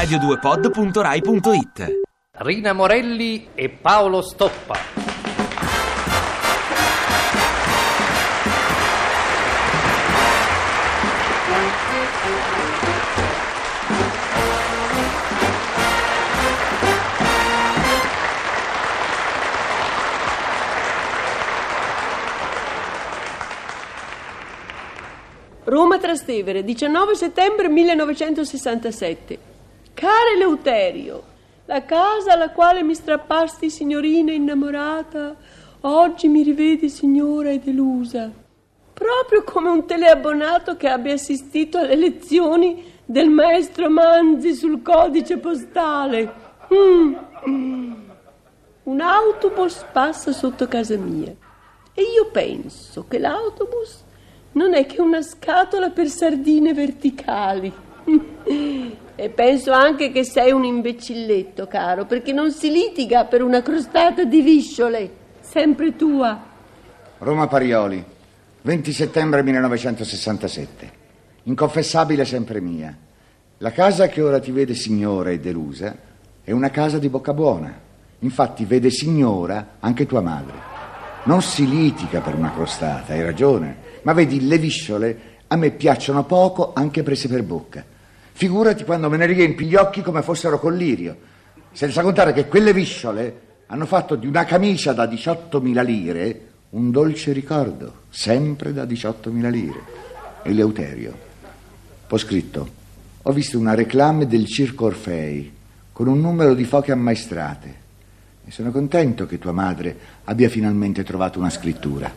radio2pod.rai.it Rina Morelli e Paolo Stoppa. Roma Trastevere, 19 settembre 1967. Care Leuterio, la casa alla quale mi strappasti signorina innamorata, oggi mi rivede signora e delusa. Proprio come un teleabbonato che abbia assistito alle lezioni del maestro Manzi sul codice postale. Mm. Un autobus passa sotto casa mia e io penso che l'autobus non è che una scatola per sardine verticali. e penso anche che sei un imbecilletto, caro, perché non si litiga per una crostata di visciole, sempre tua. Roma Parioli, 20 settembre 1967. Inconfessabile sempre mia. La casa che ora ti vede signora e delusa è una casa di bocca buona. Infatti vede signora anche tua madre. Non si litiga per una crostata, hai ragione. Ma vedi, le visciole a me piacciono poco anche prese per bocca. Figurati quando me ne riempi gli occhi come fossero collirio. Senza contare che quelle visciole hanno fatto di una camicia da 18.000 lire un dolce ricordo, sempre da 18.000 lire. Eleuterio. Ho scritto, ho visto una reclame del Circo Orfei con un numero di foche ammaestrate e sono contento che tua madre abbia finalmente trovato una scrittura.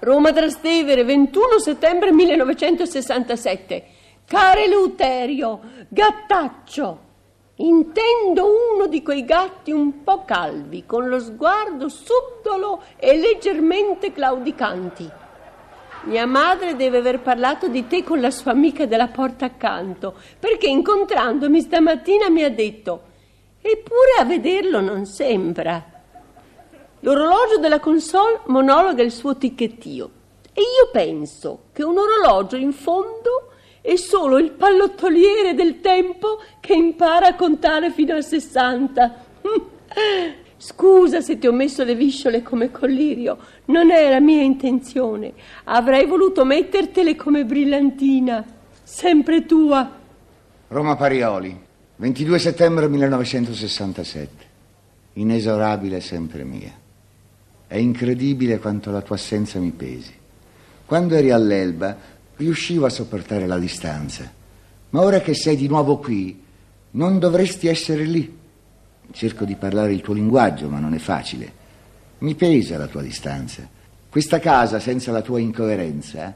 Roma Trastevere, 21 settembre 1967. Care Eleuterio, gattaccio. Intendo uno di quei gatti un po' calvi, con lo sguardo subdolo e leggermente claudicanti. Mia madre deve aver parlato di te con la sua amica della porta accanto, perché incontrandomi stamattina mi ha detto: Eppure a vederlo non sembra. L'orologio della console monologa il suo ticchettio e io penso che un orologio in fondo è solo il pallottoliere del tempo che impara a contare fino a 60. Scusa se ti ho messo le visciole come collirio, non era mia intenzione. Avrei voluto mettertele come brillantina, sempre tua. Roma Parioli, 22 settembre 1967. Inesorabile sempre mia. È incredibile quanto la tua assenza mi pesi. Quando eri all'Elba riuscivo a sopportare la distanza, ma ora che sei di nuovo qui, non dovresti essere lì. Cerco di parlare il tuo linguaggio, ma non è facile. Mi pesa la tua distanza. Questa casa, senza la tua incoerenza,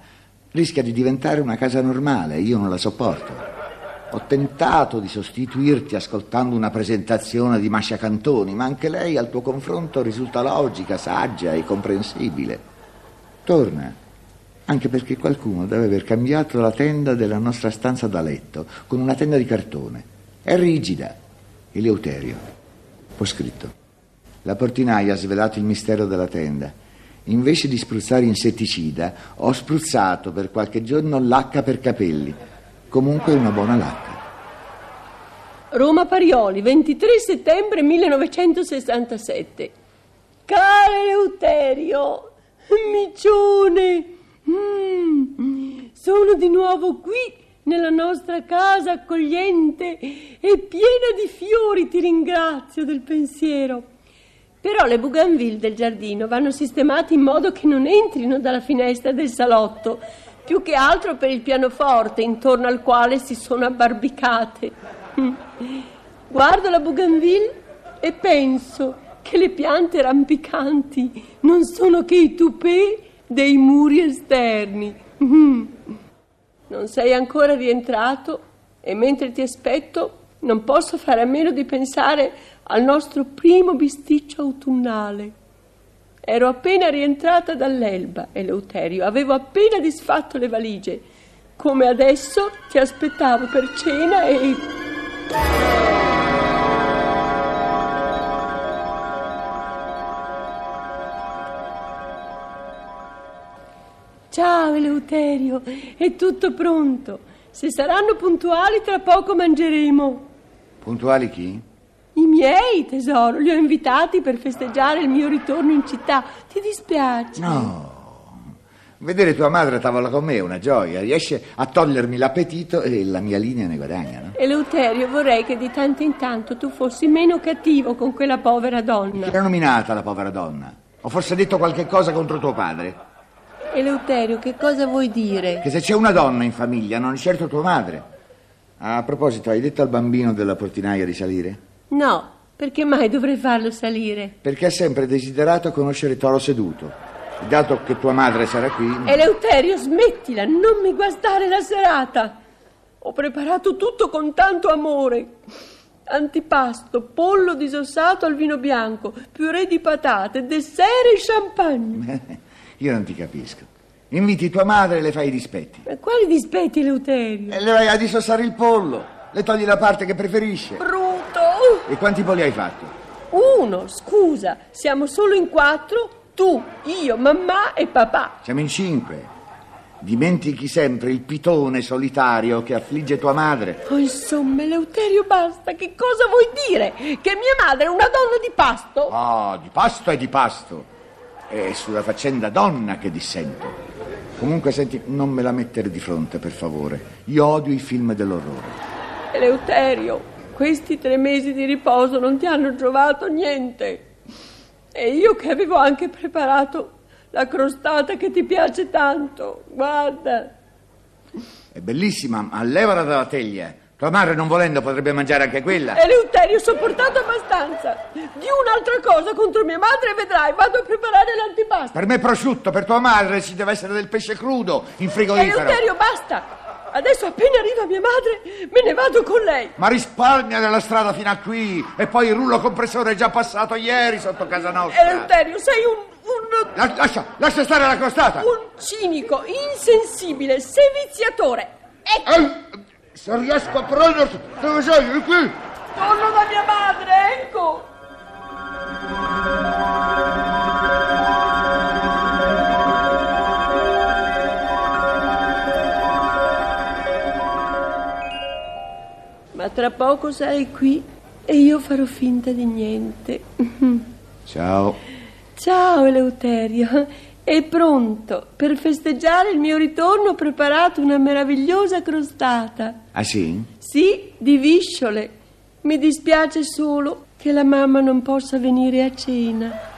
rischia di diventare una casa normale, io non la sopporto. Ho tentato di sostituirti ascoltando una presentazione di Mascia Cantoni, ma anche lei al tuo confronto risulta logica, saggia e comprensibile. Torna, anche perché qualcuno deve aver cambiato la tenda della nostra stanza da letto con una tenda di cartone. È rigida. Eleuterio. Ho scritto. La portinaia ha svelato il mistero della tenda. Invece di spruzzare insetticida, ho spruzzato per qualche giorno lacca per capelli Comunque una buona lacca. Roma Parioli, 23 settembre 1967. Caro Eleuterio, micione, mm, sono di nuovo qui nella nostra casa accogliente e piena di fiori, ti ringrazio del pensiero. Però le bougainville del giardino vanno sistemate in modo che non entrino dalla finestra del salotto più che altro per il pianoforte intorno al quale si sono abbarbicate. Guardo la bougainville e penso che le piante rampicanti non sono che i toupet dei muri esterni. Non sei ancora rientrato e mentre ti aspetto non posso fare a meno di pensare al nostro primo bisticcio autunnale. Ero appena rientrata dall'Elba, Eleuterio, avevo appena disfatto le valigie. Come adesso ti aspettavo per cena e... Ciao Eleuterio, è tutto pronto. Se saranno puntuali tra poco mangeremo. Puntuali chi? I miei, tesoro, li ho invitati per festeggiare il mio ritorno in città. Ti dispiace? No. Vedere tua madre a tavola con me è una gioia. Riesce a togliermi l'appetito e la mia linea ne guadagna, no? Eleuterio, vorrei che di tanto in tanto tu fossi meno cattivo con quella povera donna. Chi l'ha nominata la povera donna? Ho forse detto qualche cosa contro tuo padre? Eleuterio, che cosa vuoi dire? Che se c'è una donna in famiglia, non è certo tua madre. A proposito, hai detto al bambino della portinaia di salire? No, perché mai dovrei farlo salire? Perché ha sempre desiderato conoscere Toro seduto. Dato che tua madre sarà qui. Eleuterio, smettila, non mi guastare la serata. Ho preparato tutto con tanto amore. Antipasto, pollo disossato al vino bianco, purè di patate, dessert e champagne. Io non ti capisco. Inviti tua madre e le fai i dispetti. Ma quali dispetti, Eleuterio? E le vai a disossare il pollo. Le togli la parte che preferisce. Bruto! E quanti polli hai fatto? Uno, scusa, siamo solo in quattro, tu, io, mamma e papà. Siamo in cinque. Dimentichi sempre il pitone solitario che affligge tua madre. Oh, insomma, Eleuterio, basta. Che cosa vuoi dire? Che mia madre è una donna di pasto? Ah, di pasto è di pasto. È sulla faccenda donna che dissento. Comunque, senti, non me la mettere di fronte, per favore. Io odio i film dell'orrore. Eleuterio, questi tre mesi di riposo non ti hanno giovato niente. E io che avevo anche preparato la crostata che ti piace tanto. Guarda. È bellissima, ma levala dalla teglia. Tua madre, non volendo, potrebbe mangiare anche quella. Eleuterio, ho sopportato abbastanza. Di un'altra cosa contro mia madre, vedrai. Vado a preparare l'antipasto. Per me prosciutto, per tua madre ci deve essere del pesce crudo in frigorifero. Eleuterio, basta. Adesso appena arriva mia madre, me ne vado con lei. Ma risparmia nella strada fino a qui. E poi il rullo compressore è già passato ieri sotto casa nostra. Eleuterio, sei un... un... La- lascia, lascia stare la crostata. un cinico, insensibile, seviziatore. Ecco, Eh, se riesco a prenderti, dove sei? È qui. torno da mia madre, ecco. Ma tra poco sarai qui e io farò finta di niente. Ciao. Ciao Eleuterio, è pronto. Per festeggiare il mio ritorno ho preparato una meravigliosa crostata. Ah sì? Sì, di visciole. Mi dispiace solo che la mamma non possa venire a cena.